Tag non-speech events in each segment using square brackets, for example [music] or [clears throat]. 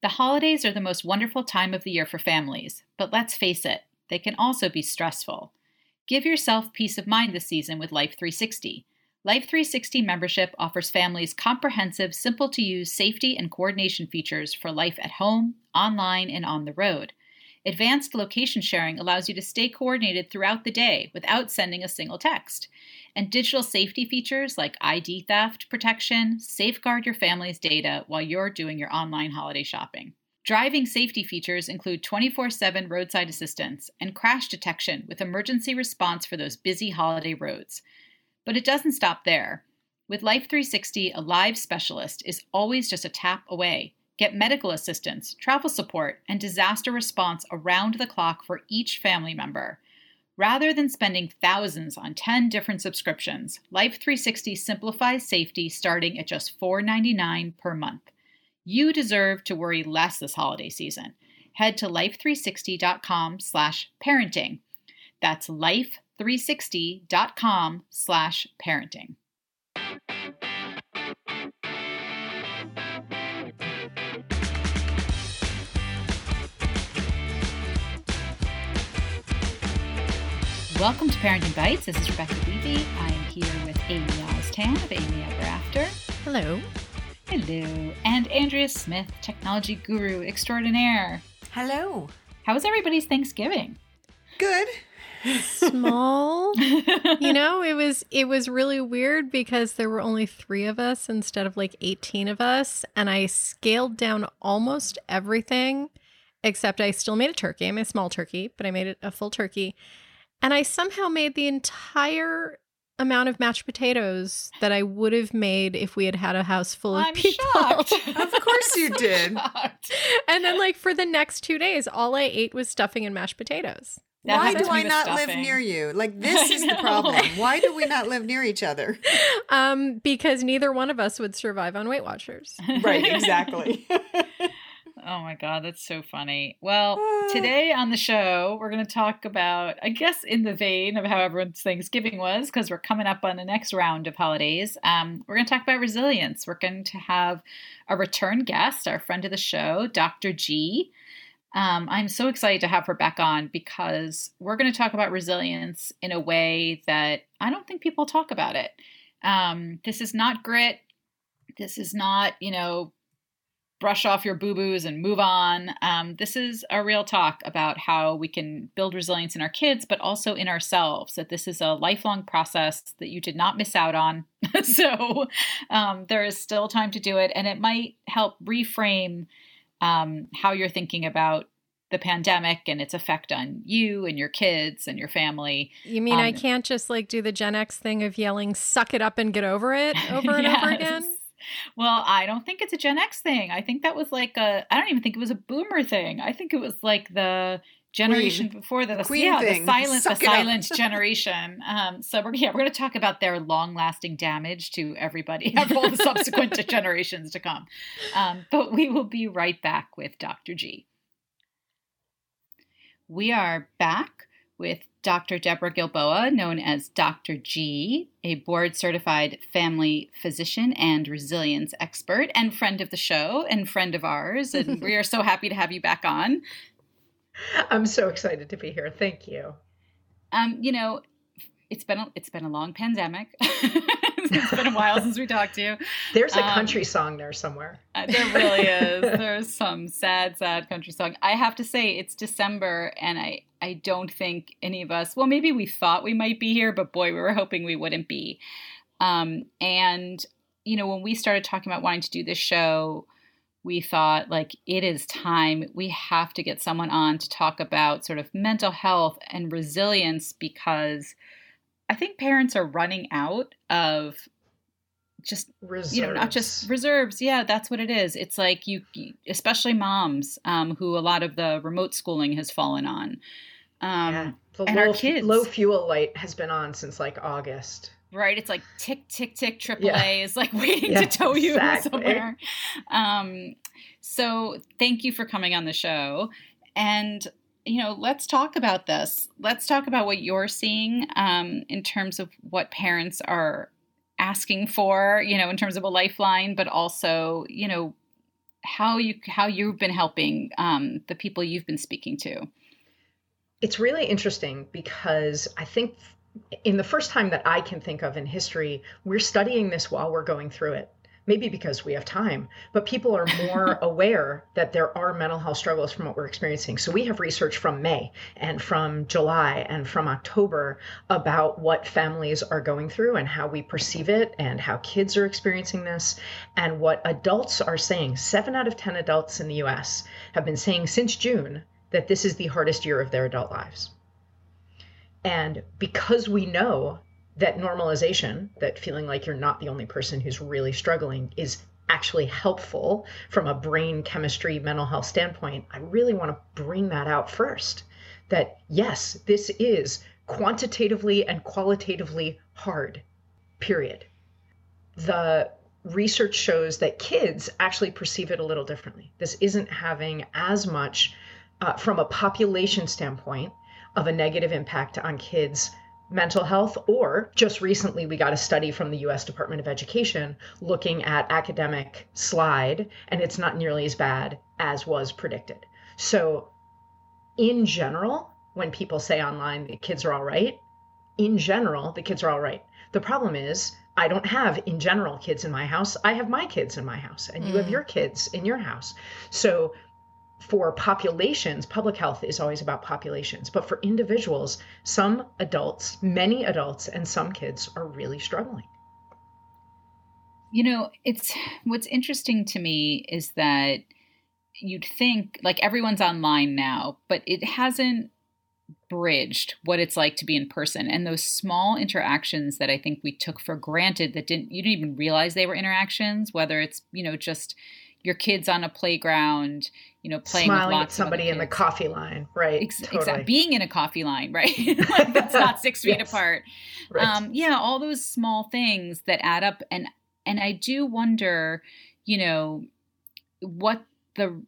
The holidays are the most wonderful time of the year for families, but let's face it, they can also be stressful. Give yourself peace of mind this season with Life 360. Life 360 membership offers families comprehensive, simple to use safety and coordination features for life at home, online, and on the road. Advanced location sharing allows you to stay coordinated throughout the day without sending a single text. And digital safety features like ID theft protection safeguard your family's data while you're doing your online holiday shopping. Driving safety features include 24 7 roadside assistance and crash detection with emergency response for those busy holiday roads. But it doesn't stop there. With Life 360, a live specialist is always just a tap away. Get medical assistance, travel support, and disaster response around the clock for each family member. Rather than spending thousands on 10 different subscriptions, Life 360 simplifies safety starting at just $4.99 per month. You deserve to worry less this holiday season. Head to life360.com/parenting. That's life360.com/parenting. Welcome to Parenting Bytes. This is Rebecca Levy. I am here with Amy Oztan of Amy Ever After. Hello. Hello. And Andrea Smith, technology guru extraordinaire. Hello. How was everybody's Thanksgiving? Good. [laughs] Small. you know, it was it was really weird because there were only 3 of us instead of like 18 of us and I scaled down almost everything except I still made a turkey. I made a small turkey, but I made it a full turkey. And I somehow made the entire amount of mashed potatoes that I would have made if we had had a house full of I'm people. shocked. [laughs] Of course you did. Shocked. and then, like, for the next two days, all I ate was stuffing and mashed potatoes. That Why do I with not live near you? Like [laughs] this is the problem. Why do we not live near each other? [laughs] Um, because neither one of us would survive on Weight Watchers. Right, exactly. Oh my God, that's so funny. Well, today on the show, we're going to talk about, I guess, in the vein of how everyone's Thanksgiving was, because we're coming up on the next round of holidays. Um, we're going to talk about resilience. We're going to have a return guest, our friend of the show, Dr. G. Um, I'm so excited to have her back on because we're going to talk about resilience in a way that I don't think people talk about it. Um, this is not grit. This is not, you know, brush off your boo boos and move on. Um, this is a real talk about how we can build resilience in our kids, but also in ourselves. That this is a lifelong process that you did not miss out on. [laughs] so um, there is still time to do it, and it might help reframe um, how you're thinking about the pandemic and its effect on you and your kids and your family. You mean I Um, can't just like do the Gen X thing of yelling, suck it up and get over it over and over [laughs] again? Well, I don't think it's a Gen X thing. I think that was like a. I don't even think it was a Boomer thing. I think it was like the generation before that. The, Queen yeah, thing. the silent, the Suck up. silent generation. Um, so we're yeah, we're going to talk about their long-lasting damage to everybody, [laughs] and all the subsequent [laughs] generations to come. Um, but we will be right back with Dr. G. We are back with Dr. Deborah Gilboa, known as Dr. G, a board certified family physician and resilience expert, and friend of the show and friend of ours. And we are so happy to have you back on. [laughs] I'm so excited to be here. Thank you. Um, you know, it's been a, it's been a long pandemic. [laughs] [laughs] it's been a while since we talked to you. There's a Um, country song there somewhere. Uh, there really is. [laughs] There's some sad, sad country song. I have to say, it's December, and I I don't think any of us. Well, maybe we thought we might be here, but boy, we were hoping we wouldn't be. Um, and you know, when we started talking about wanting to do this show, we thought like it is time. We have to get someone on to talk about sort of mental health and resilience because I think parents are running out of just Reserves. you know not just reserves yeah that's what it is it's like you, especially moms um, who a lot of the remote schooling has fallen on um, yeah. The and low, our kids. low fuel light has been on since like August. right it's like tick tick tick AAA Yeah. is like [laughs] waiting Yeah, to tow you exactly. somewhere um, so thank you for coming on the show and you know let's talk about this let's talk about what you're seeing um, in terms of what parents are asking for you know in terms of a lifeline but also you know how you how you've been helping um, the people you've been speaking to. It's really interesting because I think in the first time that I can think of in history, we're studying this while we're going through it maybe because we have time, but people are more [laughs] aware that there are mental health struggles from what we're experiencing. So we have research from May and from July and from October about what families are going through and how we perceive it and how kids are experiencing this and what adults are saying. Seven out of 10 adults in the US have been saying since June that this is the hardest year of their adult lives. And because we know that normalization, that feeling like you're not the only person who's really struggling, is actually helpful from a brain chemistry, mental health standpoint, I really want to bring that out first. That yes, this is quantitatively and qualitatively hard, period. The research shows that kids actually perceive it a little differently. This isn't having as much, uh, from a population standpoint, of a negative impact on kids mental health, or just recently we got a study from the US Department of Education looking at academic slide, and it's not nearly as bad as was predicted. So, in general, when people say online the kids are all right, in general, the kids are all right. The problem is, I don't have in general kids in my house. I have my kids in my house, and you have mm. your kids in your house. So for populations, public health is always about populations, but for individuals, some adults, many adults, and some kids are really struggling. You know, it's what's interesting to me is that you'd think like everyone's online now, but it hasn't bridged what it's like to be in person and those small interactions that I think we took for granted that didn't you didn't even realize they were interactions, whether it's, you know, just your kids on a playground, you know, playing Smiling with at somebody in the coffee line, right? Ex- totally. Exactly. Being in a coffee line, right? [laughs] [laughs] like that's not six feet yes. apart. Right. Um, yeah, all those small things that add up, and and I do wonder, you know, what the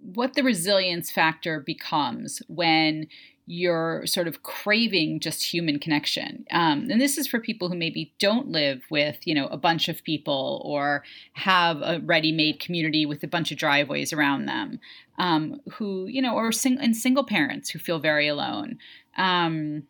what the resilience factor becomes when you're sort of craving just human connection. Um, and this is for people who maybe don't live with, you know, a bunch of people or have a ready-made community with a bunch of driveways around them, um, who, you know, or sing- and single parents who feel very alone. Um,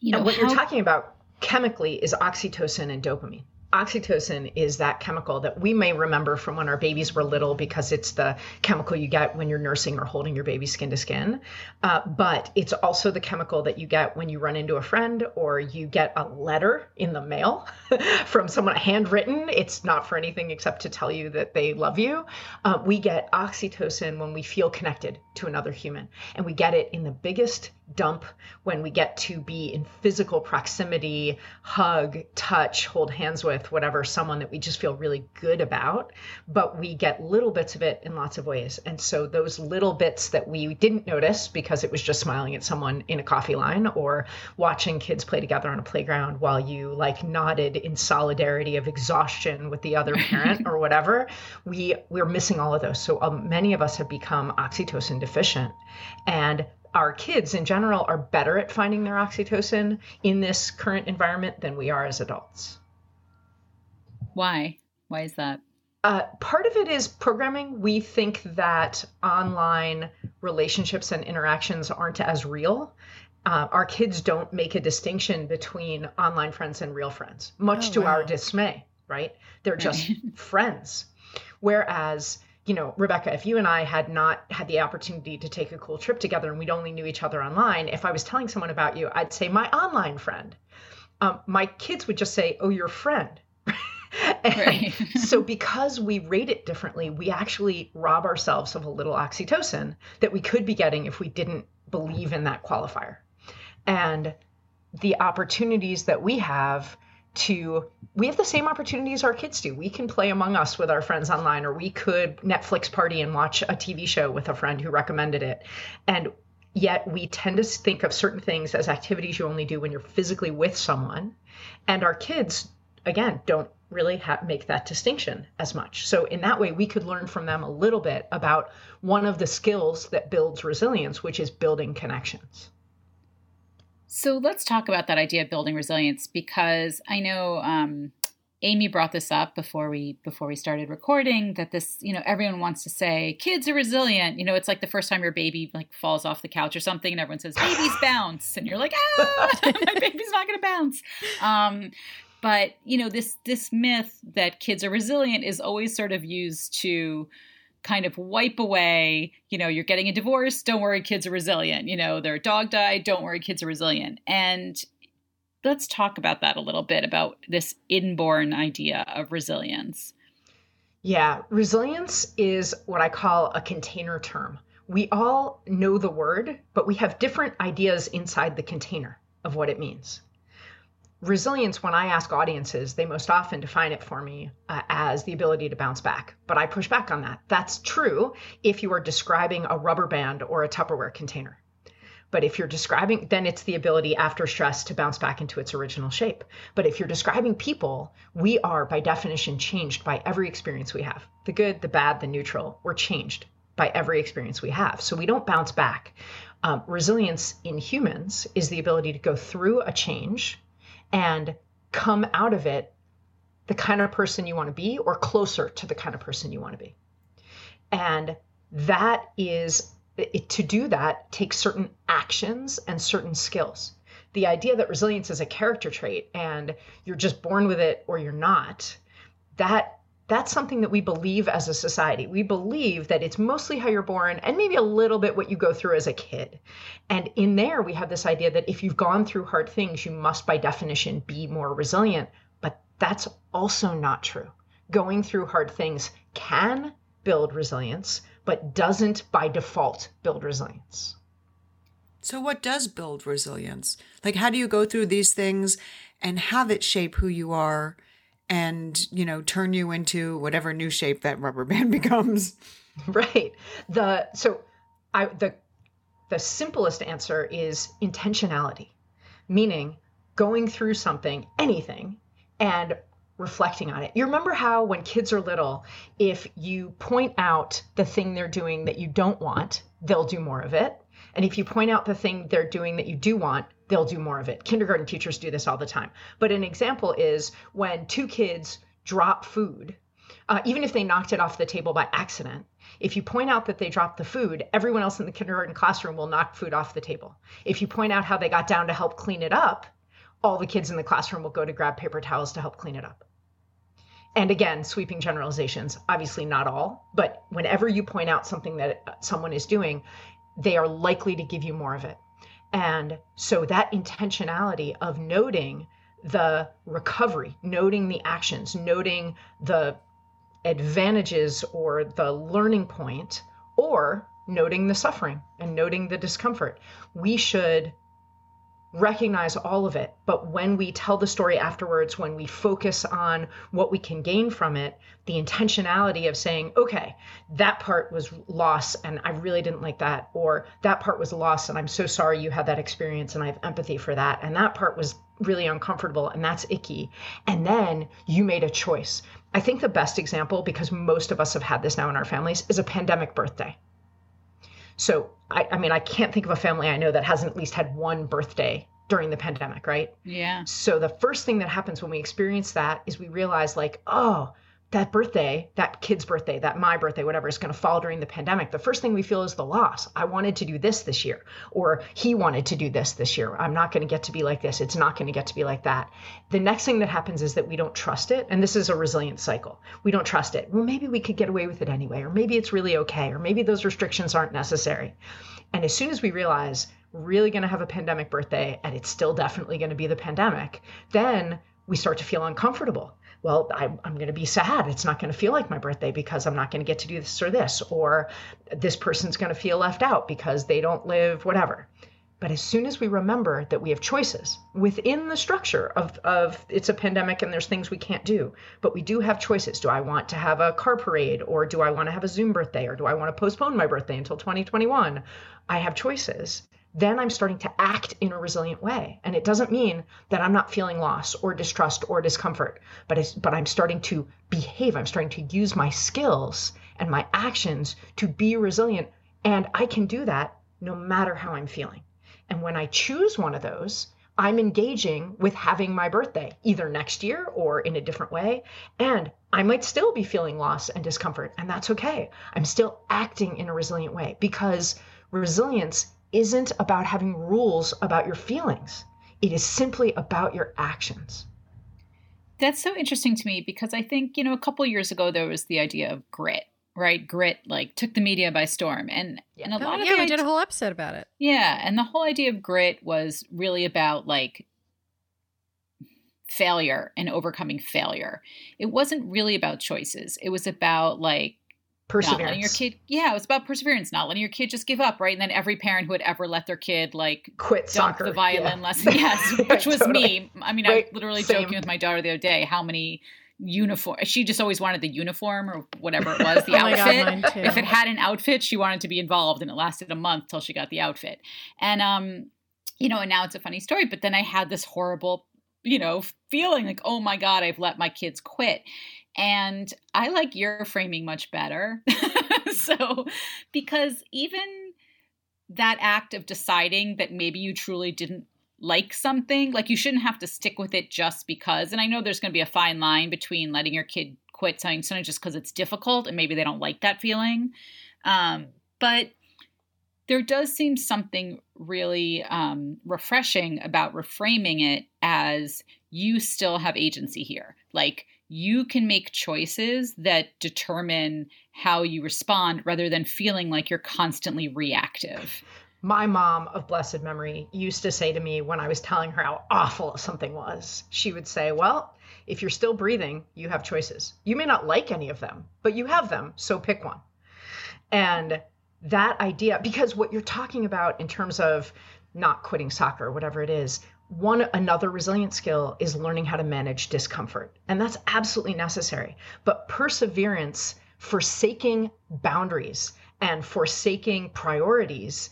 you know, and what how- you're talking about chemically is oxytocin and dopamine oxytocin is that chemical that we may remember from when our babies were little because it's the chemical you get when you're nursing or holding your baby skin to skin. Uh, but it's also the chemical that you get when you run into a friend or you get a letter in the mail [laughs] from someone handwritten. It's not for anything except to tell you that they love you. Uh, we get oxytocin when we feel connected to another human, and we get it in the biggest dump when we get to be in physical proximity, hug, touch, hold hands with, whatever, someone that we just feel really good about. But we get little bits of it in lots of ways. And so those little bits that we didn't notice because it was just smiling at someone in a coffee line or watching kids play together on a playground while you like nodded in solidarity of exhaustion with the other [laughs] parent or whatever, we we're missing all of those. So um, many of us have become oxytocin deficient. And our kids in general are better at finding their oxytocin in this current environment than we are as adults. Why? Why is that? Uh, part of it is programming. We think that online relationships and interactions aren't as real. Uh, our kids don't make a distinction between online friends and real friends, much oh, to wow. our dismay, right? They're just [laughs] friends. Whereas you know, Rebecca, if you and I had not had the opportunity to take a cool trip together and we'd only knew each other online, if I was telling someone about you, I'd say my online friend. Um, my kids would just say, "Oh, your friend." [laughs] right. so because we rate it differently, we actually rob ourselves of a little oxytocin that we could be getting if we didn't believe in that qualifier. And the opportunities that we have to we have the same opportunities our kids do. We can play among us with our friends online, or we could Netflix party and watch a TV show with a friend who recommended it. And yet we tend to think of certain things as activities you only do when you're physically with someone. And our kids, again, don't really make that distinction as much. So, in that way, we could learn from them a little bit about one of the skills that builds resilience, which is building connections. So let's talk about that idea of building resilience because I know um, Amy brought this up before we before we started recording that this, you know, everyone wants to say kids are resilient. You know, it's like the first time your baby like falls off the couch or something and everyone says babies [laughs] bounce and you're like, "Ah, [laughs] my baby's not going to bounce." Um but, you know, this this myth that kids are resilient is always sort of used to kind of wipe away, you know, you're getting a divorce, don't worry, kids are resilient. You know, their dog died, don't worry, kids are resilient. And let's talk about that a little bit about this inborn idea of resilience. Yeah, resilience is what I call a container term. We all know the word, but we have different ideas inside the container of what it means. Resilience, when I ask audiences, they most often define it for me uh, as the ability to bounce back. But I push back on that. That's true if you are describing a rubber band or a Tupperware container. But if you're describing, then it's the ability after stress to bounce back into its original shape. But if you're describing people, we are by definition changed by every experience we have the good, the bad, the neutral. We're changed by every experience we have. So we don't bounce back. Um, resilience in humans is the ability to go through a change and come out of it the kind of person you want to be or closer to the kind of person you want to be. And that is it, to do that takes certain actions and certain skills. The idea that resilience is a character trait and you're just born with it or you're not, that that's something that we believe as a society. We believe that it's mostly how you're born and maybe a little bit what you go through as a kid. And in there, we have this idea that if you've gone through hard things, you must, by definition, be more resilient. But that's also not true. Going through hard things can build resilience, but doesn't by default build resilience. So, what does build resilience? Like, how do you go through these things and have it shape who you are? And you know turn you into whatever new shape that rubber [laughs] band becomes. Right. The so i the the simplest answer is intentionality meaning going through something anything and reflecting on it. You remember how when kids are little if you point out the thing they're doing that you don't want they'll do more of it. And if you point out the thing they're doing that you do want they'll do more of it. Kindergarten teachers do this all the time. But an example is when two kids drop food, uh, even if they knocked it off the table by accident, if you point out that they dropped the food, everyone else in the kindergarten classroom will knock food off the table. If you point out how they got down to help clean it up, all the kids in the classroom will go to grab paper towels to help clean it up. And again, sweeping generalizations, obviously not all, but whenever you point out something that someone is doing, they are likely to give you more of it. And so that intentionality of noting the recovery, noting the actions, noting the advantages or the learning point, or noting the suffering and noting the discomfort. We should recognize all of it. But when we tell the story afterwards, when we focus on what we can gain from it, the intentionality of saying, okay, that part was loss and I really didn't like that, or that part was loss and I'm so sorry you had that experience and I have empathy for that, and that part was really uncomfortable and that's icky. And then you made a choice. I think the best example, because most of us have had this now in our families, is a pandemic birthday. So, I, I mean, I can't think of a family I know that hasn't at least had one birthday during the pandemic, right? Yeah. So, the first thing that happens when we experience that is we realize, like, oh, that birthday, that kid's birthday, that my birthday, whatever, is going to fall during the pandemic, the first thing we feel is the loss. I wanted to do this this year, or he wanted to do this this year. I'm not going to get to be like this. It's not going to get to be like that. The next thing that happens is that we don't trust it. And this is a resilient cycle. We don't trust it. Well, maybe we could get away with it anyway, or maybe it's really okay, or maybe those restrictions aren't necessary. And as soon as we realize, we're really going to have a pandemic birthday and it's still definitely going to be the pandemic, then we start to feel uncomfortable well, I'm, I'm going to be sad. It's not going to feel like my birthday because I'm not going to get to do this or this, or this person's going to feel left out because they don't live whatever. But as soon as we remember that we have choices within the structure of, of it's a pandemic and there's things we can't do, but we do have choices. Do I want to have a car parade or do I want to have a Zoom birthday or do I want to postpone my birthday until 2021? I have choices then I'm starting to act in a resilient way. And it doesn't mean that I'm not feeling loss or distrust or discomfort, but but I'm starting to behave. I'm starting to use my skills and my actions to be resilient. And I can do that no matter how I'm feeling. And when I choose one of those, I'm engaging with having my birthday either next year or in a different way. And I might still be feeling loss and discomfort, and that's okay. I'm still acting in a resilient way because resilience isn't about having rules about your feelings, it is simply about your actions. That's so interesting to me because I think, you know, a couple years ago there was the idea of grit, right? Grit like took the media by storm. And yeah. and a oh, lot yeah, of we did a whole episode about it. Yeah, and the whole idea of grit was really about like failure and overcoming failure. It wasn't really about choices. It was about like perseverance. Not letting your kid, yeah, it was about perseverance, not letting your kid just give up, right? And then every parent who had ever let their kid like quit soccer, the violin yeah. lesson, [laughs] yes, [laughs] which was totally. me. I mean, Right, I was literally same. joking with my daughter the other day how many uniform she just always wanted the uniform or whatever it was, the [laughs] Oh my God, outfit. if it had an outfit, she wanted to be involved, and it lasted a month till she got the outfit. And um, you know, and now it's a funny story. But then I had this horrible, you know, feeling like, oh my god, I've let my kids quit. And I like your framing much better. [laughs] so, because even that act of deciding that maybe you truly didn't like something, like you shouldn't have to stick with it just because. And I know there's going to be a fine line between letting your kid quit something something just because it's difficult and maybe they don't like that feeling. Um, but there does seem something really um, refreshing about reframing it as you still have agency here. Like you can make choices that determine how you respond rather than feeling like you're constantly reactive. My mom of blessed memory used to say to me when I was telling her how awful something was, she would say, Well, if you're still breathing, you have choices. You may not like any of them, but you have them, so pick one. And that idea, because what you're talking about in terms of not quitting soccer, or whatever it is, one another resilient skill is learning how to manage discomfort. And that's absolutely necessary. But perseverance, forsaking boundaries and forsaking priorities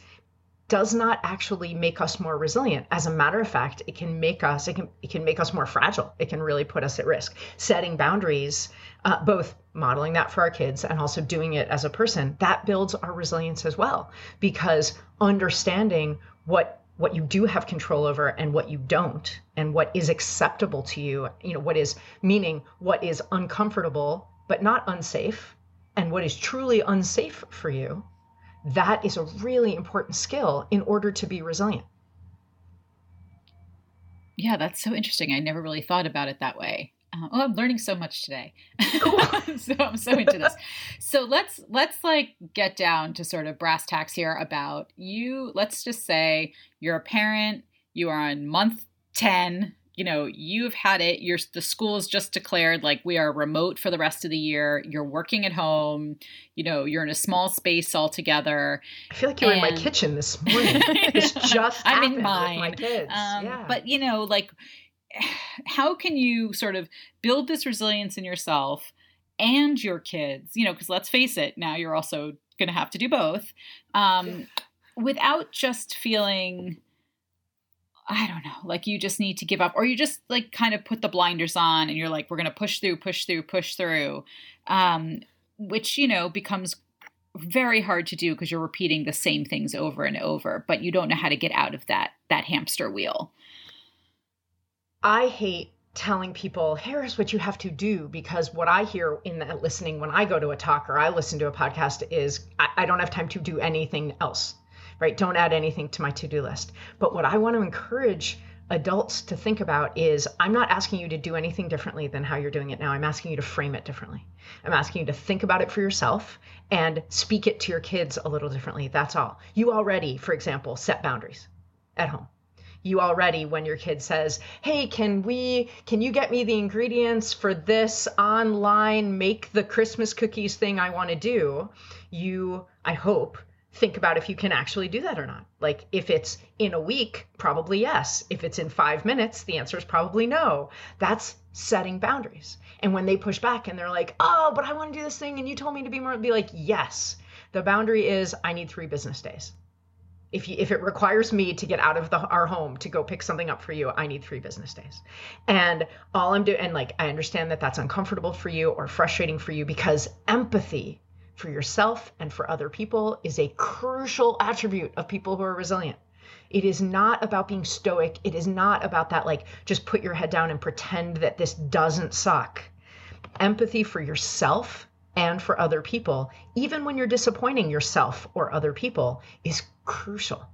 does not actually make us more resilient. As a matter of fact, it can make us it can it can make us more fragile. It can really put us at risk. Setting boundaries, uh, both modeling that for our kids and also doing it as a person, that builds our resilience as well. Because understanding what what you do have control over and what you don't, and what is acceptable to you, you know, what is meaning what is uncomfortable but not unsafe, and what is truly unsafe for you that is a really important skill in order to be resilient. Yeah, that's so interesting. I never really thought about it that way. Uh, oh, I'm learning so much today. [laughs] so I'm so into this. So let's let's like get down to sort of brass tacks here about you. Let's just say you're a parent. You are on month ten. You know you've had it. You're the school is just declared like we are remote for the rest of the year. You're working at home. You know you're in a small space all together. I feel like you're in my kitchen this morning. [laughs] it's just I'm in mine. with my kids. Um, yeah. But you know, like, how can you sort of build this resilience in yourself and your kids? You know, because let's face it, now you're also going to have to do both, um, without just feeling. I don't know, like you just need to give up, or you just like kind of put the blinders on and you're like, we're going to push through, push through, push through, um, which, you know, becomes very hard to do because you're repeating the same things over and over, but you don't know how to get out of that that hamster wheel. I hate telling people, here's what you have to do, because what I hear in that listening when I go to a talk or I listen to a podcast is I, I don't have time to do anything else, right? Don't add anything to my to do list. But what I want to encourage adults to think about is I'm not asking you to do anything differently than how you're doing it now. I'm asking you to frame it differently. I'm asking you to think about it for yourself and speak it to your kids a little differently. That's all. You already, for example, set boundaries at home you already when your kid says hey can we can you get me the ingredients for this online make the christmas cookies thing i want to do? You i hope think about if you can actually do that or not. Like if it's in a week probably yes. If it's in 5 minutes the answer is probably no. That's setting boundaries. And when they push back and they're like oh but i want to do this thing and you told me to be more be like yes. The boundary is i need 3 business days if you, if it requires me to get out of the, our home to go pick something up for you, I need three business days. And all I'm doing, and like I understand that that's uncomfortable for you or frustrating for you because empathy for yourself and for other people is a crucial attribute of people who are resilient. It is not about being stoic. It is not about that, like, just put your head down and pretend that this doesn't suck. Empathy for yourself and for other people, even when you're disappointing yourself or other people, is crucial.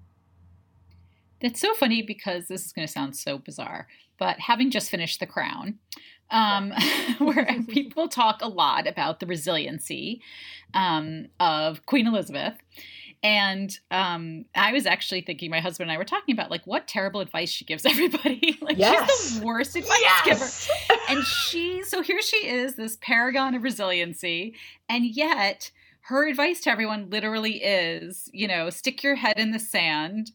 That's so funny because this is going to sound so bizarre, but having just finished The Crown, um, [laughs] where [laughs] people talk a lot about the resiliency um, of Queen Elizabeth. And um, I was actually thinking, my husband and I were talking about like what terrible advice she gives [laughs] everybody. like yes. she's the worst advice yes. giver. And she, so here she is, this paragon of resiliency, and yet her advice to everyone literally is, you know, stick your head in the sand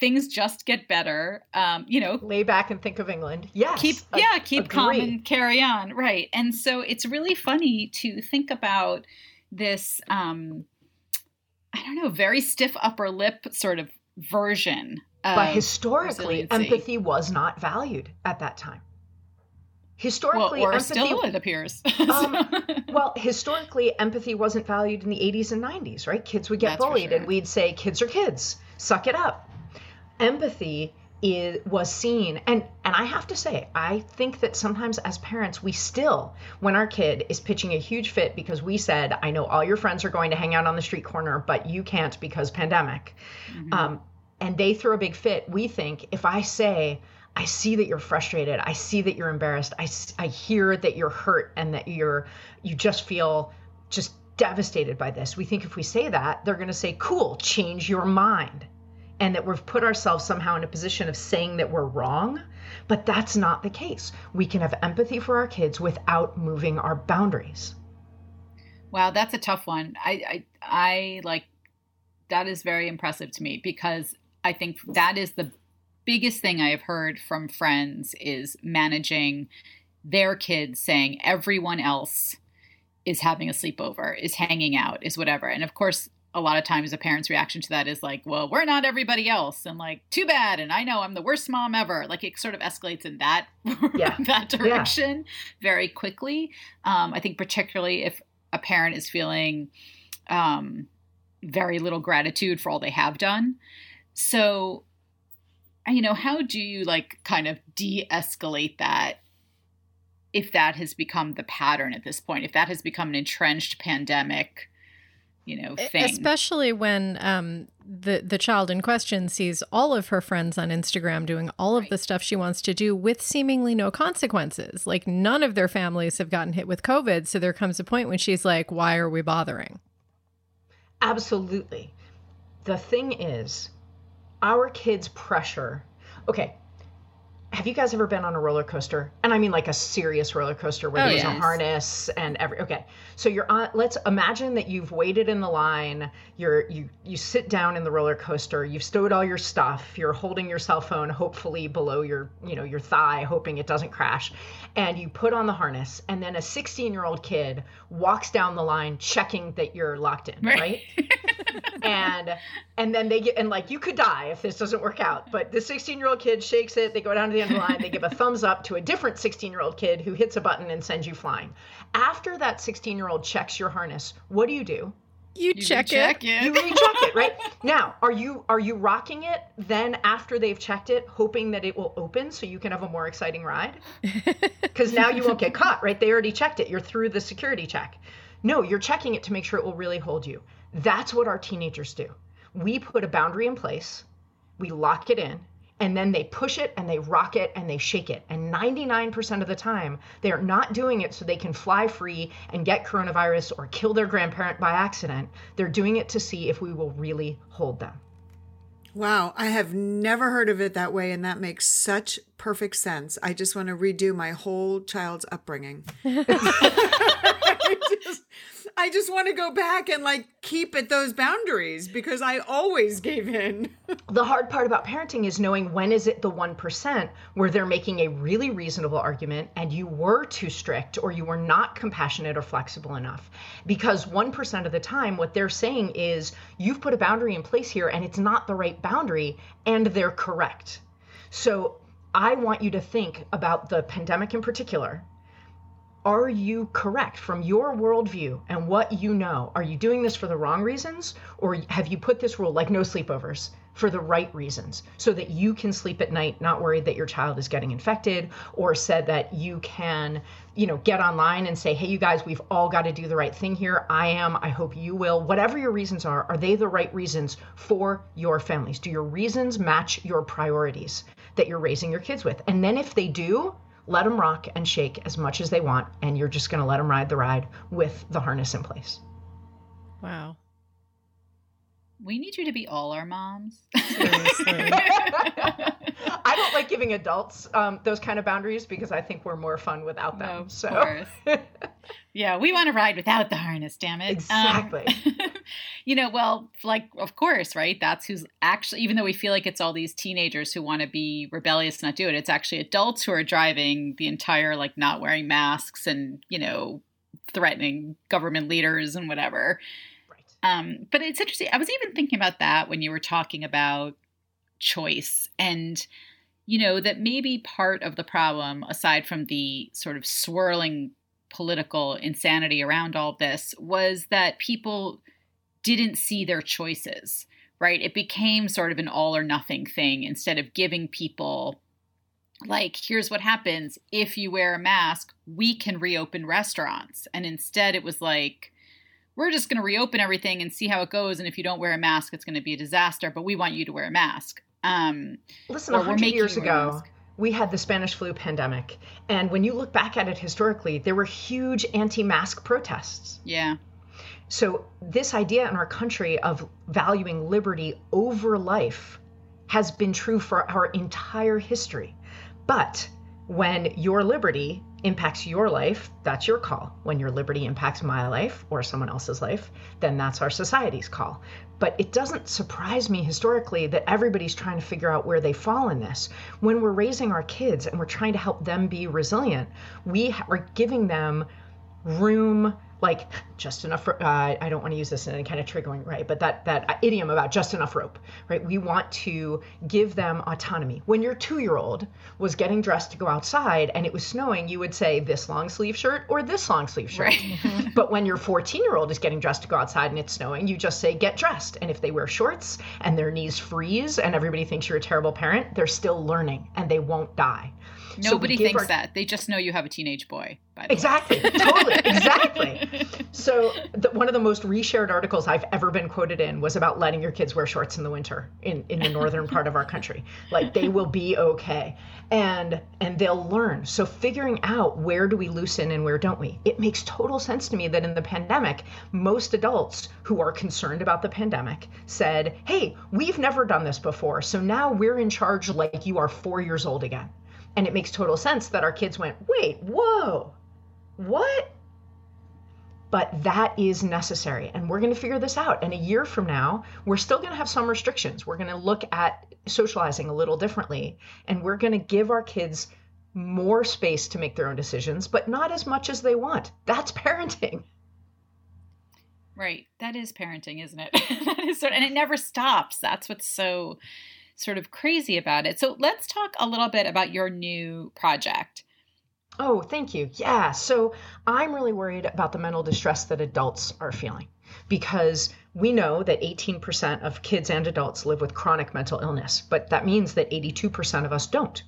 things just get better. Um, you know, lay back and think of England. Yes. Keep yeah, keep calm and carry on. Right. And so it's really funny to think about this um I don't know, very stiff upper lip sort of version. Of but historically, resiliency. empathy was not valued at that time. Historically, well, empathy, still it appears. um, [laughs] well, historically, empathy wasn't valued in the 80s and 90s, right? Kids would get That's bullied, sure. and we'd say, "Kids are kids, suck it up." empathy is was seen and and I have to say I think that sometimes as parents we still when our kid is pitching a huge fit because we said I know all your friends are going to hang out on the street corner but you can't because pandemic mm-hmm. um, and they throw a big fit we think if I say I see that you're frustrated I see that you're embarrassed I I hear that you're hurt and that you're you just feel just devastated by this we think if we say that they're going to say cool change your mind and that we've put ourselves somehow in a position of saying that we're wrong. But that's not the case. We can have empathy for our kids without moving our boundaries. Wow, that's a tough one. I, I, I like that is very impressive to me because I think that is the biggest thing I have heard from friends is managing their kids saying everyone else is having a sleepover, is hanging out, is whatever. And of course, a lot of times a parent's reaction to that is like, well, we're not everybody else. And like, too bad. And I know I'm the worst mom ever. Like it sort of escalates in that, [laughs] yeah. that direction yeah. very quickly. Um, I think particularly if a parent is feeling um, very little gratitude for all they have done. So, you know, how do you like kind of de-escalate that if that has become the pattern at this point, if that has become an entrenched pandemic you know thing. Especially when um, the the child in question sees all of her friends on Instagram doing all of the stuff she wants to do with seemingly no consequences. Like none of their families have gotten hit with COVID, so there comes a point when she's like, "Why are we bothering?" Absolutely. The thing is, our kids' pressure. Okay, have you guys ever been on a roller coaster? And I mean like a serious roller coaster where oh, there's yes. a harness and every okay. So you're on let's imagine that you've waited in the line, you're you you sit down in the roller coaster, you've stowed all your stuff, you're holding your cell phone hopefully below your, you know, your thigh, hoping it doesn't crash, and you put on the harness, and then a 16-year-old kid walks down the line checking that you're locked in, right? right? and and then they get and like you could die if this doesn't work out. But the 16-year-old kid shakes it, they go down to the end of the line, they give a thumbs up to a different 16-year-old kid who hits a button and sends you flying. After that 16-year-old checks your harness, what do you do? You, you check, it. it. You recheck it, right? Now, are you are you rocking it then after they've checked it, hoping that it will open so you can have a more exciting ride? [laughs] Because now you won't get caught, right? They already checked it. You're through the security check. No, you're checking it to make sure it will really hold you. That's what our teenagers do. We put a boundary in place, we lock it in, and then they push it and they rock it and they shake it. And 99% of the time, they are not doing it so they can fly free and get coronavirus or kill their grandparent by accident. They're doing it to see if we will really hold them. Wow, I have never heard of it that way, and that makes such perfect sense. I just want to redo my whole child's upbringing. [laughs] [laughs] just, I just want to go back and like keep at those boundaries because I always gave in. [laughs] the hard part about parenting is knowing when is it the 1% where they're making a really reasonable argument and you were too strict or you were not compassionate or flexible enough. Because 1% of the time what they're saying is you've put a boundary in place here and it's not the right boundary and they're correct. So I want you to think about the pandemic in particular are you correct from your worldview and what you know? Are you doing this for the wrong reasons? Or have you put this rule like no sleepovers? for the right reasons so that you can sleep at night not worried that your child is getting infected or said that you can you know get online and say hey you guys we've all got to do the right thing here i am i hope you will whatever your reasons are are they the right reasons for your families do your reasons match your priorities that you're raising your kids with and then if they do let them rock and shake as much as they want and you're just going to let them ride the ride with the harness in place wow we need you to be all our moms. Seriously. [laughs] [laughs] I don't like giving adults um, those kind of boundaries because I think we're more fun without them. Of so. course. yeah, we want to ride without the harness, damn it. Exactly. Um, [laughs] you know, well, like, of course, right? That's who's actually, even though we feel like it's all these teenagers who want to be rebellious and not do it, it's actually adults who are driving the entire, like, not wearing masks and, you know, threatening government leaders and whatever. Right. Um, but it's interesting. I was even thinking about that when you were talking about choice and you know that maybe part of the problem aside from the sort of swirling political insanity around all this was that people didn't see their choices right it became sort of an all or nothing thing instead of giving people like here's what happens if you wear a mask we can reopen restaurants and instead it was like we're just going to reopen everything and see how it goes. And if you don't wear a mask, it's going to be a disaster. But we want you to wear a mask. Um, Listen, hundred years ago, we had the Spanish flu pandemic, and when you look back at it historically, there were huge anti-mask protests. Yeah. So this idea in our country of valuing liberty over life has been true for our entire history. But when your liberty impacts your life, that's your call. When your liberty impacts my life or someone else's life, then that's our society's call. But it doesn't surprise me historically that everybody's trying to figure out where they fall in this. When we're raising our kids and we're trying to help them be resilient, we are giving them room like just enough uh, i don't want to use this in any kind of triggering way but that that idiom about just enough rope right? We want to give them autonomy. When your two year old was getting dressed to go outside and it was snowing you would say this long sleeve shirt or this long sleeve shirt. Right. [laughs] but when your 14 year old is getting dressed to go outside and it's snowing you just say get dressed. And if they wear shorts and their knees freeze and everybody thinks you're a terrible parent they're still learning and they won't die Nobody so thinks our... that. They just know you have a teenage boy. By the way exactly. totally. [laughs] Exactly. So [laughs] the, one of the most reshared articles I've ever been quoted in was about letting your kids wear shorts in the winter in, in the northern part of our country. Like they will be okay. And and they'll learn. So figuring out where do we loosen and where don't we? It makes total sense to me that in the pandemic, most adults who are concerned about the pandemic said, Hey, we've never done this before. So now we're in charge like you are four years old again. And it makes total sense that our kids went, wait, whoa, what? But that is necessary. And we're going to figure this out. And a year from now, we're still going to have some restrictions. We're going to look at socializing a little differently. And we're going to give our kids more space to make their own decisions, but not as much as they want. That's [laughs] parenting. Right. That is parenting, isn't it? [laughs] that is and it never stops. That's what's so sort of crazy about it. So let's talk a little bit about your new project. Oh, thank you. Yeah. So I'm really worried about the mental distress that adults are feeling because we know that 18% of kids and adults live with chronic mental illness, but that means that 82% of us don't.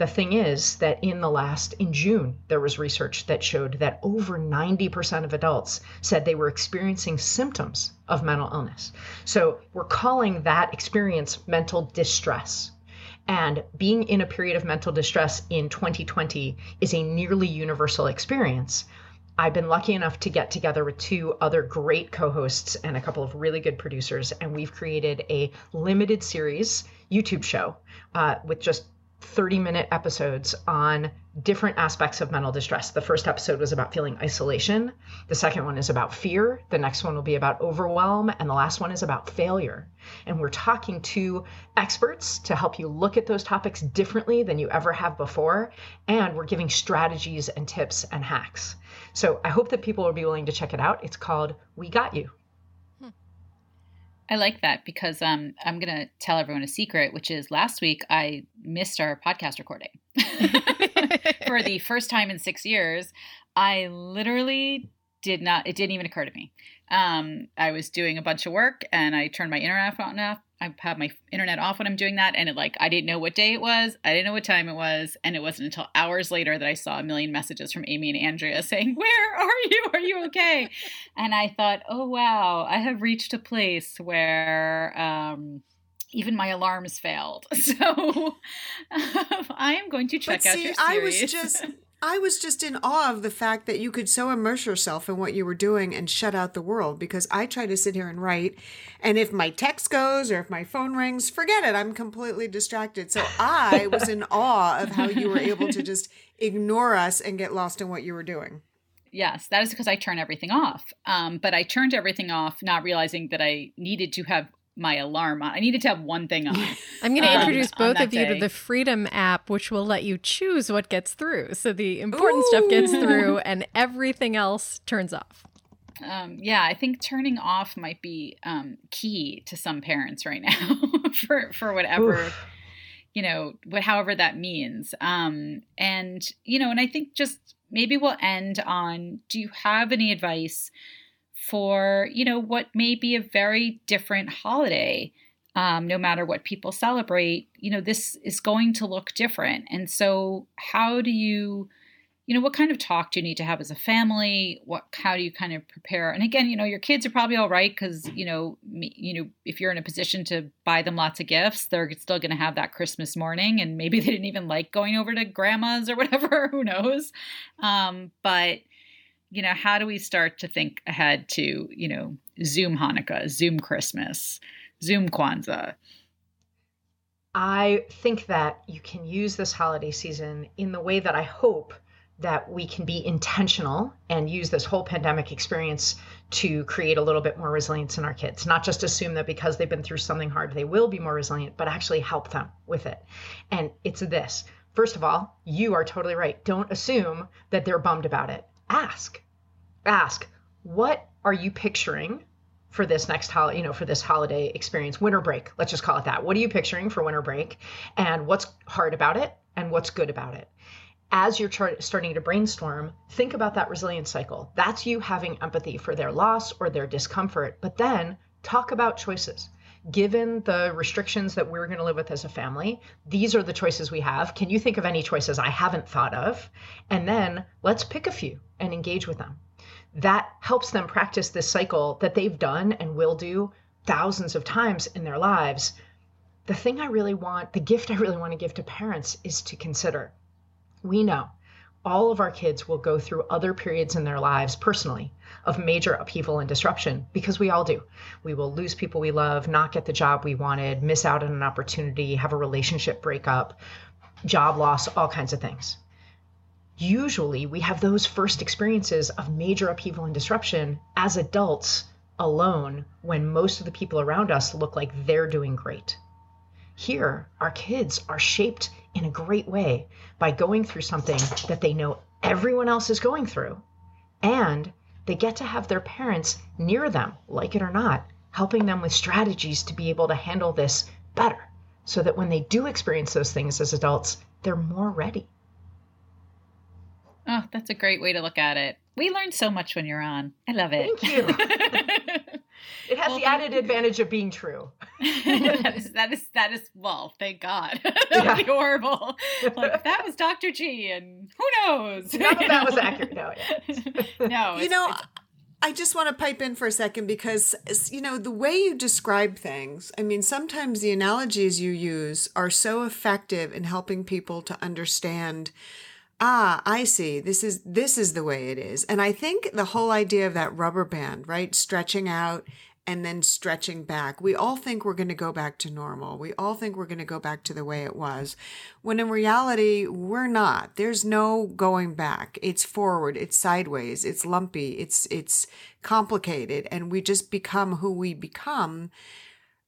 The thing is that in the last, in June, there was research that showed that over 90% of adults said they were experiencing symptoms of mental illness. So we're calling that experience mental distress. And being in a period of mental distress in 2020 is a nearly universal experience. I've been lucky enough to get together with two other great co hosts and a couple of really good producers, and we've created a limited series YouTube show uh, with just 30 minute episodes on different aspects of mental distress. The first episode was about feeling isolation. The second one is about fear. The next one will be about overwhelm. And the last one is about failure. And we're talking to experts to help you look at those topics differently than you ever have before. And we're giving strategies and tips and hacks. So I hope that people will be willing to check it out. It's called We Got You. I like that because um, I'm going to tell everyone a secret, which is last week I missed our podcast recording. [laughs] For the first time in six years, I literally did not, it didn't even occur to me. Um, I was doing a bunch of work and I turned my internet on off, I have my internet off when I'm doing that, and it like I didn't know what day it was, I didn't know what time it was, and it wasn't until hours later that I saw a million messages from Amy and Andrea [laughs] saying, "Where are you? Are you okay?" and I thought, "Oh wow, I have reached a place where." Um, even my alarms failed. [laughs] So [laughs] um, I am going to check but out see, your series. I was just I was just in awe of the fact that you could so immerse yourself in what you were doing and shut out the world because I try to sit here and write and if my text goes or if my phone rings, forget it. I'm completely distracted. So I was in [laughs] awe of how you were able to just ignore us and get lost in what you were doing. Yes, that is because I turn everything off. Um, but I turned everything off, not realizing that I needed to have my alarm on. I needed to have one thing on. [laughs] I'm going to um, introduce both of you to the Freedom app, which will let you choose what gets through. So the important stuff gets through and everything else turns off. Um, yeah, I think turning off might be um, key to some parents right now [laughs] for for whatever Oof. you know, what however that means. Um, and you know, and I think just maybe we'll end on: Do you have any advice for you know what may be a very different holiday? Um, no matter what people celebrate, you know, this is going to look different. And so, how do you you know what kind of talk do you need to have as a family what how do you kind of prepare and again you know your kids are probably all right because you know me, you know if you're in a position to buy them lots of gifts they're still going to have that christmas morning and maybe they didn't even like going over to grandma's or [laughs] whatever who knows um, but you know how do we start to think ahead to you know zoom hanukkah zoom christmas zoom kwanzaa I think that you can use this holiday season in the way that I hope that we can be intentional and use this whole pandemic experience to create a little bit more resilience in our kids. Not just assume that because they've been through something hard, they will be more resilient, but actually help them with it. And it's this first of all, you are totally right. Don't assume that they're bummed about it. Ask, ask, what are you picturing for this next holiday, you know, for this holiday experience, winter break. Let's just call it that. What are you picturing for winter break? And what's hard about it and what's good about it? As you're char- starting to brainstorm, think about that resilience cycle. That's you having empathy for their loss or their discomfort, but then talk about choices. Given the restrictions that we're going to live with as a family, these are the choices we have. Can you think of any choices I haven't thought of? And then let's pick a few and engage with them that helps them practice this cycle that they've done and will do thousands of times in their lives. The thing I really want, the gift I really want to give to parents is to consider. We know all of our kids will go through other periods in their lives personally of major upheaval and disruption because we all do. We will lose people we love, not get the job we wanted, miss out on an opportunity, have a relationship breakup, job loss, all kinds of things usually we have those first experiences of major upheaval and disruption as adults alone when most of the people around us look like they're doing great. Here, our kids are shaped in a great way by going through something that they know everyone else is going through. And they get to have their parents near them, like it or not, helping them with strategies to be able to handle this better so that when they do experience those things as adults, they're more ready. oh that's a great way to look at it we learn so much when you're on i love it Thank you. [laughs] It has Well, the added advantage of being true. that is [laughs] [laughs] that is that is well, thank God. [laughs] that Yeah. would be horrible. Like that was Dr. G and who knows? None of You that was accurate. No, yeah. no, you know, it's- I just want to pipe in for a second because, you know, the way you describe things, I mean, sometimes the analogies you use are so effective in helping people to understand ah i see this is this is the way it is and i think the whole idea of that rubber band right stretching out and then stretching back. We all think we're going to go back to normal. We all think we're going to go back to the way it was. When in reality we're not. There's no going back. It's forward. It's sideways. It's lumpy. It's it's complicated. And we just become who we become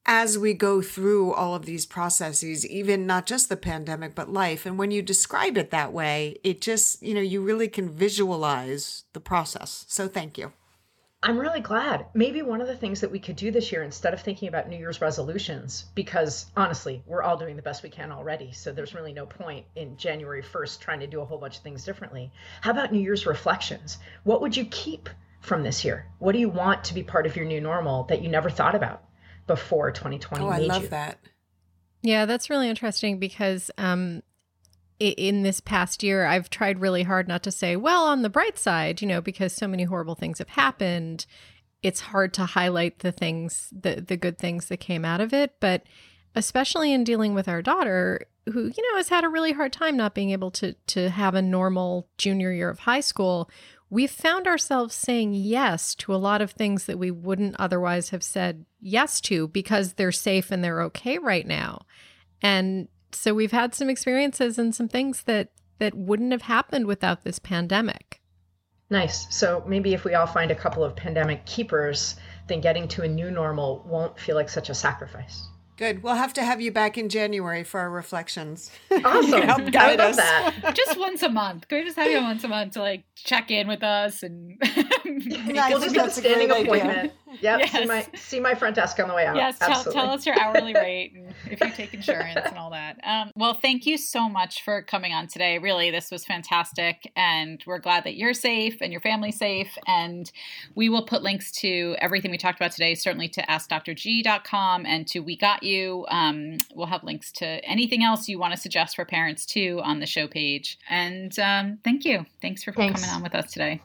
as we go through all of these processes, even not just the pandemic, but life. And when you describe it that way, it just, you know, you really can visualize the process. So thank you. I'm really glad. Maybe one of the things that we could do this year instead of thinking about New Year's resolutions, because honestly, we're all doing the best we can already. So there's really no point in January 1st trying to do a whole bunch of things differently. How about New Year's reflections? What would you keep from this year? What do you want to be part of your new normal that you never thought about? before 2020 Oh, I love you. that. Yeah, that's really interesting because um, i- in this past year, I've tried really hard not to say, well, on the bright side, you know, because so many horrible things have happened. It's hard to highlight the things, the the good things that came out of it. But especially in dealing with our daughter, who you know has had a really hard time not being able to to have a normal junior year of high school, we've found ourselves saying yes to a lot of things that we wouldn't otherwise have said yes to because they're safe and they're okay right now. And so we've had some experiences and some things that that wouldn't have happened without this pandemic. Nice. So maybe if we all find a couple of pandemic keepers, then getting to a new normal won't feel like such a sacrifice. Good. We'll have to have you back in January for our reflections. [laughs] Awesome. Help I guide love us. that. [laughs] just once a month. Can we just have you once a month to like check in with us and [laughs] I we'll just have a standing great appointment. Yep. See Yes. my see my front desk on the way out. yes, tell, Absolutely. tell us your hourly [laughs] rate and if you take insurance and all that. Um, well, thank you so much for coming on today. Really, this was fantastic, and we're glad that you're safe and your family's safe. And we will put links to everything we talked about today, certainly to AskDrG.com and to We Got You. Um, we'll have links to anything else you want to suggest for parents too on the show page. And um, thank you. Thanks for Thanks. coming on with us today.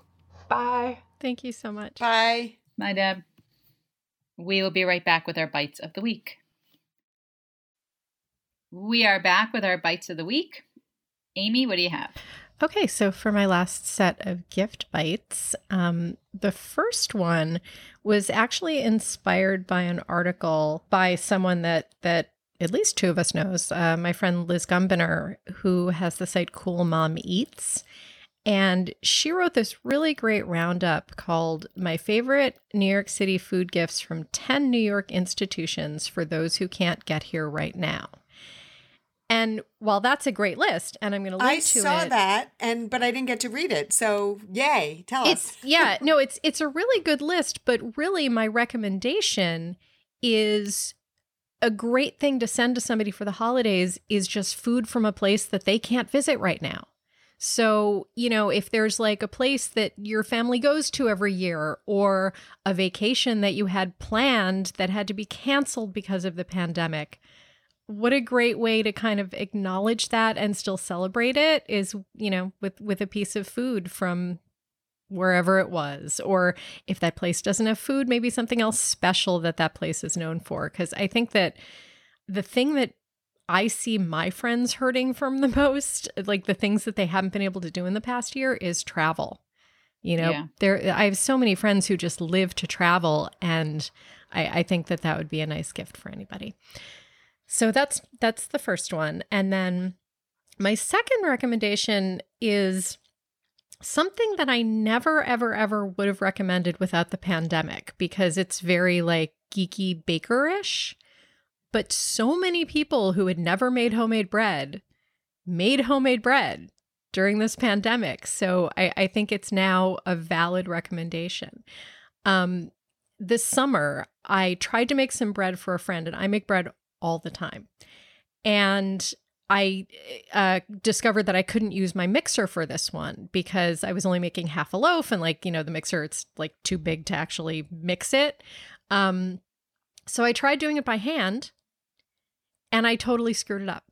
Bye. Thank you so much. Bye. Bye, Deb. We will be right back with our bites of the week. We are back with our bites of the week. Amy, what do you have? Okay, so for my last set of gift bites, um, the first one was actually inspired by an article by someone that that at least two of us knows. Uh, my friend Liz Gumbiner, who has the site Cool Mom Eats, and she wrote this really great roundup called "My Favorite New York City Food Gifts from Ten New York Institutions for Those Who Can't Get Here Right Now." And while that's a great list, and I'm going to link I to saw that and but I didn't get to read it. So yay. Tell it's us. yeah [laughs] no it's it's a really good list but really my recommendation is a great thing to send to somebody for the holidays is just food from a place that they can't visit right now so you know if there's like a place that your family goes to every year or a vacation that you had planned that had to be canceled because of the pandemic what a great way to kind of acknowledge that and still celebrate it is you know with with a piece of food from wherever it was. Or if that place doesn't have food maybe something else special that that place is known for. Because i think that the thing that i see my friends hurting from the [laughs] most like the things that they haven't been able to do in the past year is travel you know Yeah. there i have so many friends who just live to travel and I, I think that that would be a nice gift for anybody so that's that's the first one and then my second recommendation is something that I never, ever, ever would have recommended without the pandemic because it's very like geeky bakerish. But so many people who had never made homemade bread made homemade bread during this pandemic. So I, I think it's now a valid recommendation. Um, this summer, I tried to make some bread for a friend, and I make bread all the time. And I uh, discovered that I couldn't use my mixer for this one because I was only making half a loaf, and like you know, the mixer it's like too big to actually mix it. Um, so I tried doing it by hand, and I totally screwed it up.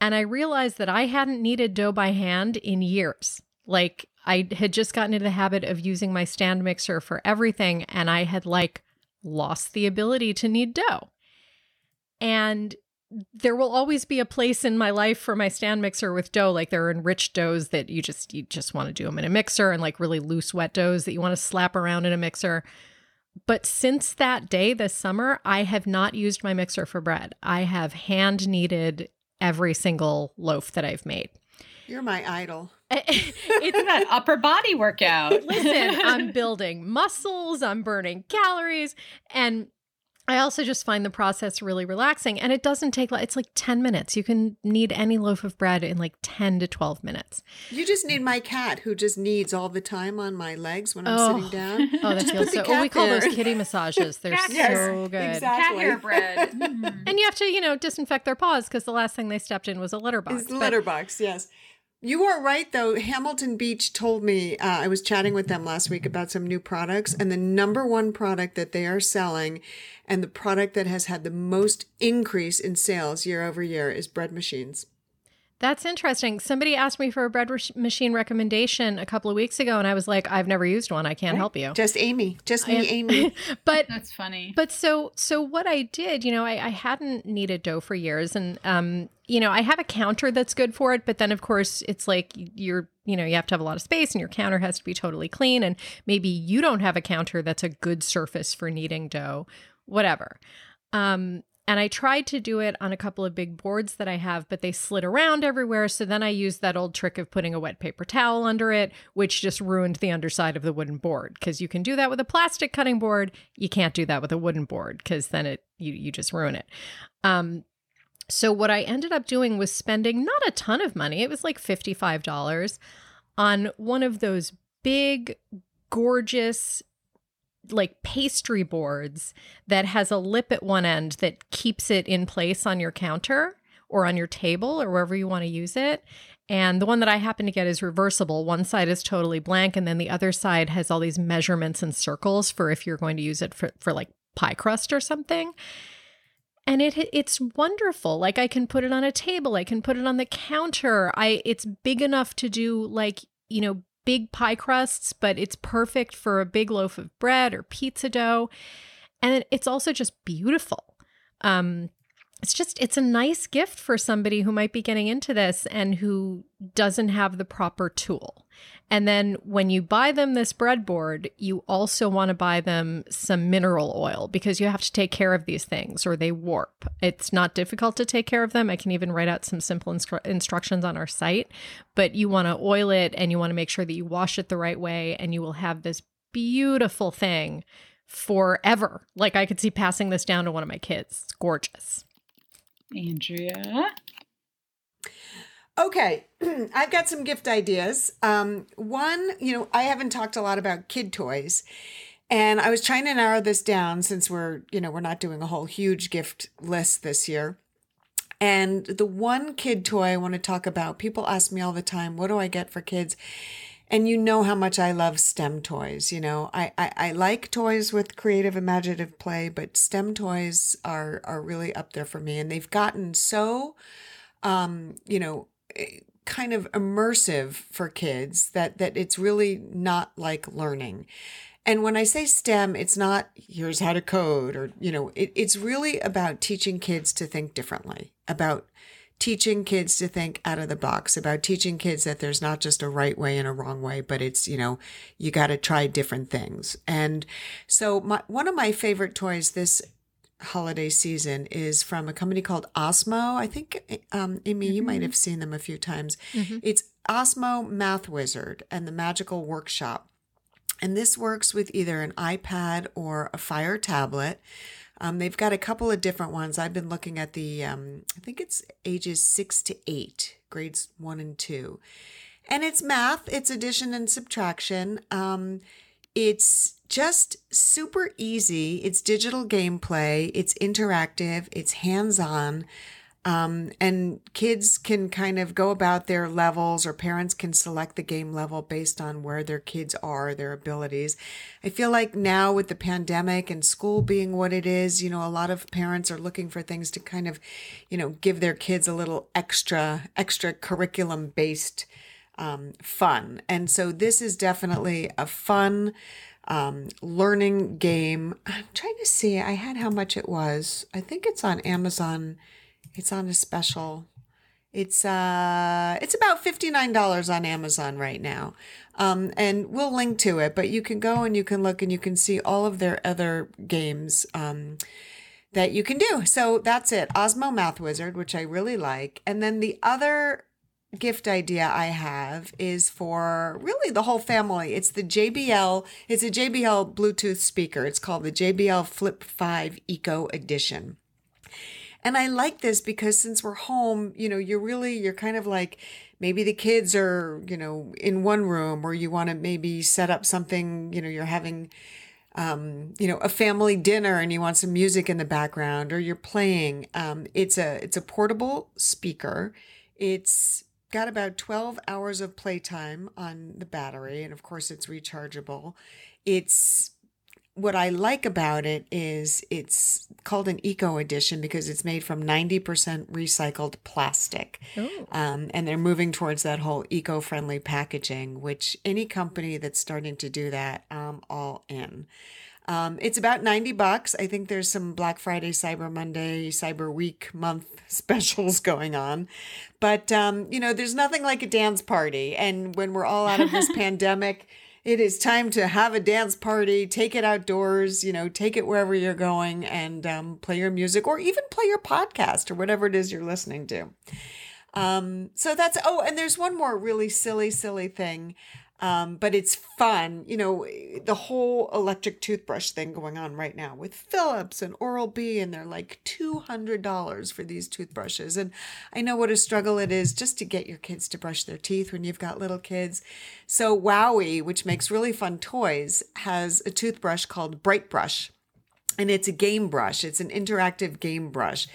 And I realized that I hadn't kneaded dough by hand in years. Like I had just gotten into the habit of using my stand mixer for everything, and I had like lost the ability to knead dough. And there will always be a place in my life for my stand mixer with dough. Like there are enriched doughs that you just you just want to do them in a mixer, and like really loose wet doughs that you want to slap around in a mixer. But since that day this summer, I have not used my mixer for bread. I have hand kneaded every single loaf that I've made. You're my idol. [laughs] It's that upper body workout. Listen, I'm building muscles, I'm burning calories, and I also just find the process really relaxing. And it doesn't take, it's like 10 minutes. You can knead any loaf of bread in like 10 to 12 minutes. You just need my cat who just needs all the time on my legs when I'm Oh. sitting down. [laughs] Oh, that feels so. Oh, we call there. those kitty massages. [laughs] They're Cat so hair. good. exactly. Cat hair bread. [laughs] Mm. And you have to, you know, disinfect their paws because the last thing they stepped in was a litter box. It's the But- litter box, yes. You are right, though. Hamilton Beach told me, uh, I was chatting with them last week about some new products, and the number one product that they are selling and the product that has had the most increase in sales year over year is bread machines. That's interesting. Somebody asked me for a bread machine recommendation a couple of weeks ago, and I was like, "I've never used one. I can't right. help you." Just Amy, just me, Amy. [laughs] but [laughs] that's funny. But so, so what I did, you know, I, I hadn't kneaded dough for years, and um, you know, I have a counter that's good for it. But then, of course, it's like you're, you know, you have to have a lot of space, and your counter has to be totally clean. And maybe you don't have a counter that's a good surface for kneading dough, whatever. Um, and I tried to do it on a couple of big boards that I have, but they slid around everywhere. So then I used that old trick of putting a wet paper towel under it, which just ruined the underside of the wooden board. Because you can do that with a plastic cutting board. You can't do that with a wooden board because then it you you just ruin it. Um, so what I ended up doing was spending not a ton of money. It was like $55 on one of those big, gorgeous like pastry boards that has a lip at one end that keeps it in place on your counter or on your table or wherever you want to use it. And the one that I happen to get is reversible. One side is totally blank, and then the other side has all these measurements and circles for if you're going to use it for, for like pie crust or something. And it it's wonderful. Like I can put it on a table, I can put it on the counter. I it's big enough to do like, you know, big pie crusts, but it's perfect for a big loaf of bread or pizza dough. And it's also just beautiful. Um, it's just it's a nice gift for somebody who might be getting into this and who doesn't have the proper tool. And then when you buy them this breadboard, you also want to buy them some mineral oil because you have to take care of these things or they warp. It's not difficult to take care of them. I can even write out some simple instru- instructions on our site, but you want to oil it and you want to make sure that you wash it the right way and you will have this beautiful thing forever. Like I could see passing this down to one of my kids. It's gorgeous. Andrea. Okay, [clears throat] I've got some gift ideas. Um, one, you know, I haven't talked a lot about kid toys. And I was trying to narrow this down since we're, you know, we're not doing a whole huge gift list this year. And the one kid toy I want to talk about, people ask me all the time, what do I get for kids? And you know how much I love STEM toys. You know, I, I, I like toys with creative, imaginative play, but STEM toys are are really up there for me. And they've gotten so, um, you know, kind of immersive for kids that that it's really not like learning. And when I say STEM, it's not here's how to code or you know, it, it's really about teaching kids to think differently, about teaching kids to think out of the box, about teaching kids that there's not just a right way and a wrong way, but it's, you know, you got to try different things. And so my one of my favorite toys this holiday season is from a company called Osmo. I think, um, Amy, mm-hmm. you might mm-hmm. have seen them a few times. Mm-hmm. It's Osmo Math Wizard and the Magical Workshop. And this works with either an iPad or a Fire tablet. Um, they've got a couple of different ones. I've been looking at the, um, I think it's ages six to eight, grades one and two. And it's math, it's addition and subtraction. Um, it's just super easy. It's digital gameplay, it's interactive, it's hands on. Um, and kids can kind of go about their levels, or parents can select the game level based on where their kids are, their abilities. I feel like now with the pandemic and school being what it is, you know, a lot of parents are looking for things to kind of, you know, give their kids a little extra, extra curriculum based um, fun. And so this is definitely a fun um, learning game. I'm trying to see. I had how much it was. I think it's on Amazon. It's on a special. It's uh it's about $59 on Amazon right now. Um, and we'll link to it, but you can go and you can look and you can see all of their other games um, that you can do. So that's it. Osmo Math Wizard, which I really like. And then the other gift idea I have is for really the whole family. It's the JBL, it's a JBL Bluetooth speaker. It's called the JBL Flip 5 Eco Edition. And I like this because since we're home, you know, you're really, you're kind of like, maybe the kids are, you know, in one room or you want to maybe set up something, you know, you're having, um, you know, a family dinner and you want some music in the background or you're playing. Um, it's a, it's a portable speaker. It's got about 12 hours of playtime on the battery, and of course, it's rechargeable. It's what I like about it is it's called an eco edition because it's made from 90% recycled plastic. Um, and they're moving towards that whole eco friendly packaging, which any company that's starting to do that, I'm all in. Um, it's about 90 bucks. I think there's some Black Friday, Cyber Monday, Cyber Week month [laughs] specials going on. But, um, you know, there's nothing like a dance party. And when we're all out of this [laughs] pandemic, it is time to have a dance party, take it outdoors, you know, take it wherever you're going and um, play your music or even play your podcast or whatever it is you're listening to. Um, so that's, oh, and there's one more really silly, silly thing. Um, but it's fun, you know, the whole electric toothbrush thing going on right now with Philips and Oral B, and they're like $200 for these toothbrushes. And I know what a struggle it is just to get your kids to brush their teeth when you've got little kids. So WowWee, which makes really fun toys, has a toothbrush called Bright Brush and it's a game brush. It's an interactive game brush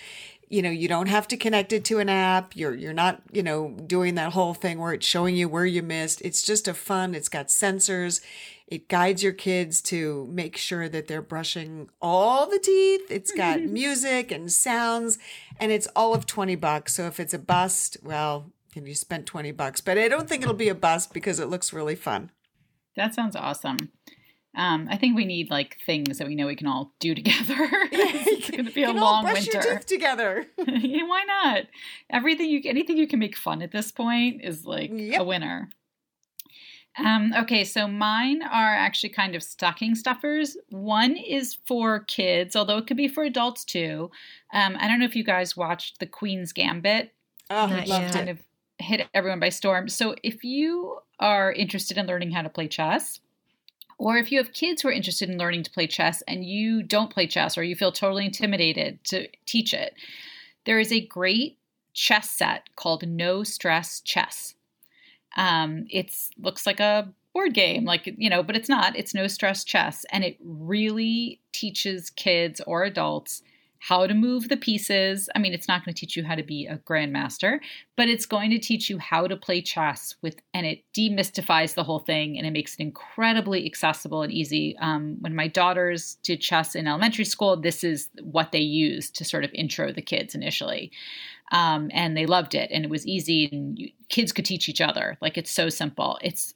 you know you don't have to connect it to an app. You're you're not you know doing that whole thing where it's showing you where you missed. It's just a fun it's got sensors. It guides your kids to make sure that they're brushing all the teeth. It's got mm-hmm. music and sounds and it's all of 20 bucks. So if it's a bust well can you spent 20 bucks. But i don't think it'll be a bust because it looks really fun. That sounds awesome. Um, I think we need like things that we know we can all do together. [laughs] it's going to be a You can all long brush winter. your teeth together [laughs] Yeah, Why not? Everything you anything you can make fun at this point is like a winner. Um, okay, so mine are actually kind of stocking stuffers. One is for kids, although it could be for adults too. Um, I don't know if you guys watched The Queen's Gambit. oh Not loved yet. it Kind of hit everyone by storm. So if you are interested in learning how to play chess, or if you have kids who are interested in learning to play chess and you don't play chess or you feel totally intimidated to teach it, there is a great chess set called No Stress Chess. Um, it's looks like a board game, like you know, but it's not. It's No Stress Chess, and it really teaches kids or adults how to move the pieces. I mean, it's not going to teach you how to be a grandmaster, but it's going to teach you how to play chess with, and it demystifies the whole thing and it makes it incredibly accessible and easy. Um, when my daughters did chess in elementary school, this is what they used to sort of intro the kids initially. Um, and they loved it and it was easy and you, kids could teach each other. Like it's so simple. It's,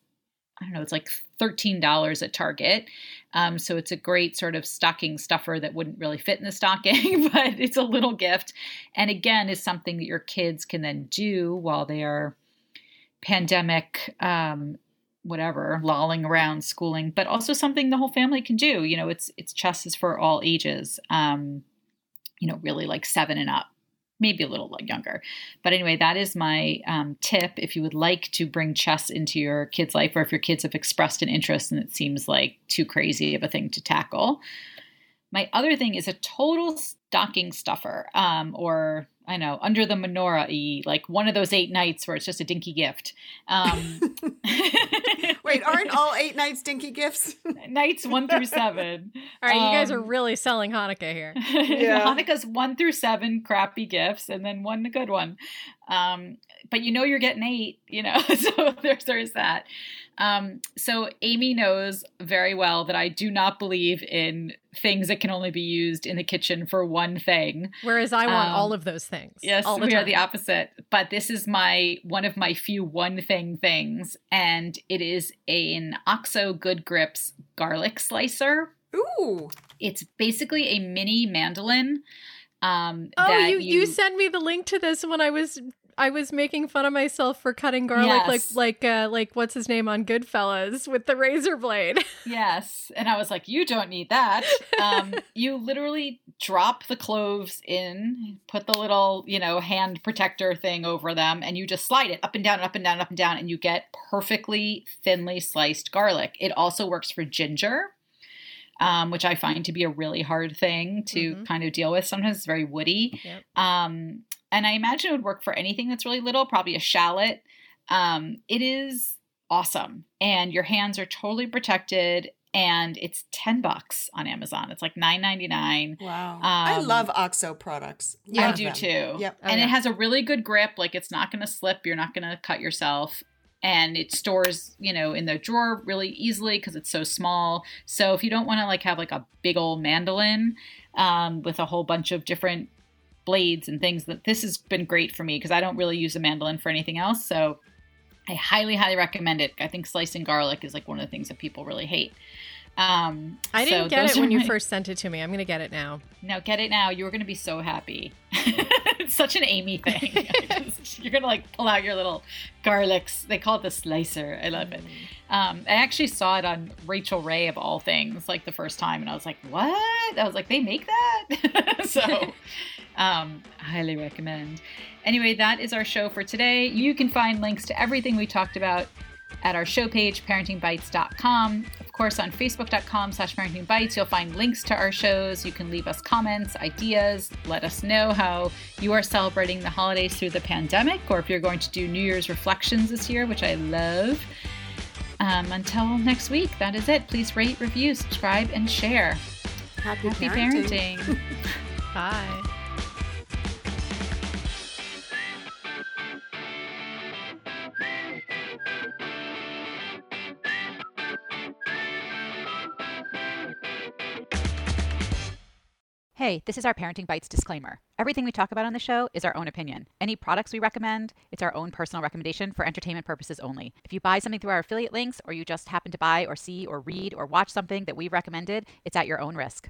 I don't know, it's like $13 at Target. Um, so it's a great sort of stocking stuffer that wouldn't really fit in the stocking, [laughs] but it's a little gift. And again, is something that your kids can then do while they are pandemic, um, whatever, lolling around schooling, but also something the whole family can do. You know, it's it's chess is for all ages. Um, you know, really like seven and up maybe a little younger. But anyway, that is my um, tip. If you would like to bring chess into your kid's life, or if your kids have expressed an interest and it seems like too crazy of a thing to tackle. My other thing is a total stocking stuffer, um, or I know, under the menorah like one of those eight nights where it's just a dinky gift. Um, [laughs] [laughs] Wait, [laughs] aren't all eight nights dinky gifts? nights one through seven? [laughs] All right, you guys are Um, really selling Hanukkah here. [laughs] Yeah. Hanukkah's one through seven crappy gifts, and then one a good one. Um, but you know you're getting eight, you know, so there's there's that. Um, so Amy knows very well that I do not believe in things that can only be used in the kitchen for one thing. Whereas I want Um, all of those things. Yes, we time. are the opposite. But this is my one of my few one thing things, and it is an Oxo Good Grips garlic slicer. Ooh. It's basically a mini mandolin. Um, Oh, that you, you sent me the link to this when I was I was making fun of myself for cutting garlic Yes. like like uh like what's his name on Goodfellas with the razor blade. [laughs] Yes. And I was like, you don't need that. Um, [laughs] you literally drop the cloves in, put the little, you know, hand protector thing over them, and you just slide it up and down, up and down, and up and down, and you get perfectly thinly sliced garlic. It also works for ginger. Um, which I find to be a really hard thing to Mhm. kind of deal with. Sometimes it's very woody. Yep. Um, and I imagine it would work for anything that's really little, probably a shallot. Um, it is awesome. And your hands are totally protected. and it's 10 bucks on Amazon. It's like 9.99. Wow. I Um, love OXO products. Yeah, I do them. too. Yep. Oh, and yeah. it has a really good grip. Like it's not going to slip. You're not going to cut yourself. And it stores, you know, in the drawer really easily because it's so small. So if you don't want to like have like a big old mandolin um, with a whole bunch of different blades and things, that this has been great for me because I don't really use a mandolin for anything else. So I highly, highly recommend it. I think slicing garlic is like one of the things that people really hate. Um, I didn't so get it when are you first sent it to me. I'm going to get it now. no, get it now. You're going to be so happy. [laughs] it's such an Amy thing. [laughs] Just- you're going to like pull out your little garlics. They call it the slicer. I love it. Um, I actually saw it on Rachael Ray of all things, like the first time, and I was like, "What?" I was like, "They make that?" [laughs] so, um, highly recommend. Anyway, that is our show for today. You can find links to everything we talked about at our show page, parentingbytes.com. Of course, on facebook.com slash parentingbytes, you'll find links to our shows. You can leave us comments, ideas, let us know how you are celebrating the holidays through the pandemic, or if you're going to do New Year's reflections this year, which I love. Um, until next week, that is it. Please rate, review, subscribe, and share. Happy, Happy parenting. parenting. [laughs] Bye. Hey, this is our Parenting Bytes disclaimer. Everything we talk about on the show is our own opinion. Any products we recommend, it's our own personal recommendation for entertainment purposes only. If you buy something through our affiliate links or you just happen to buy or see or read or watch something that we've recommended, it's at your own risk.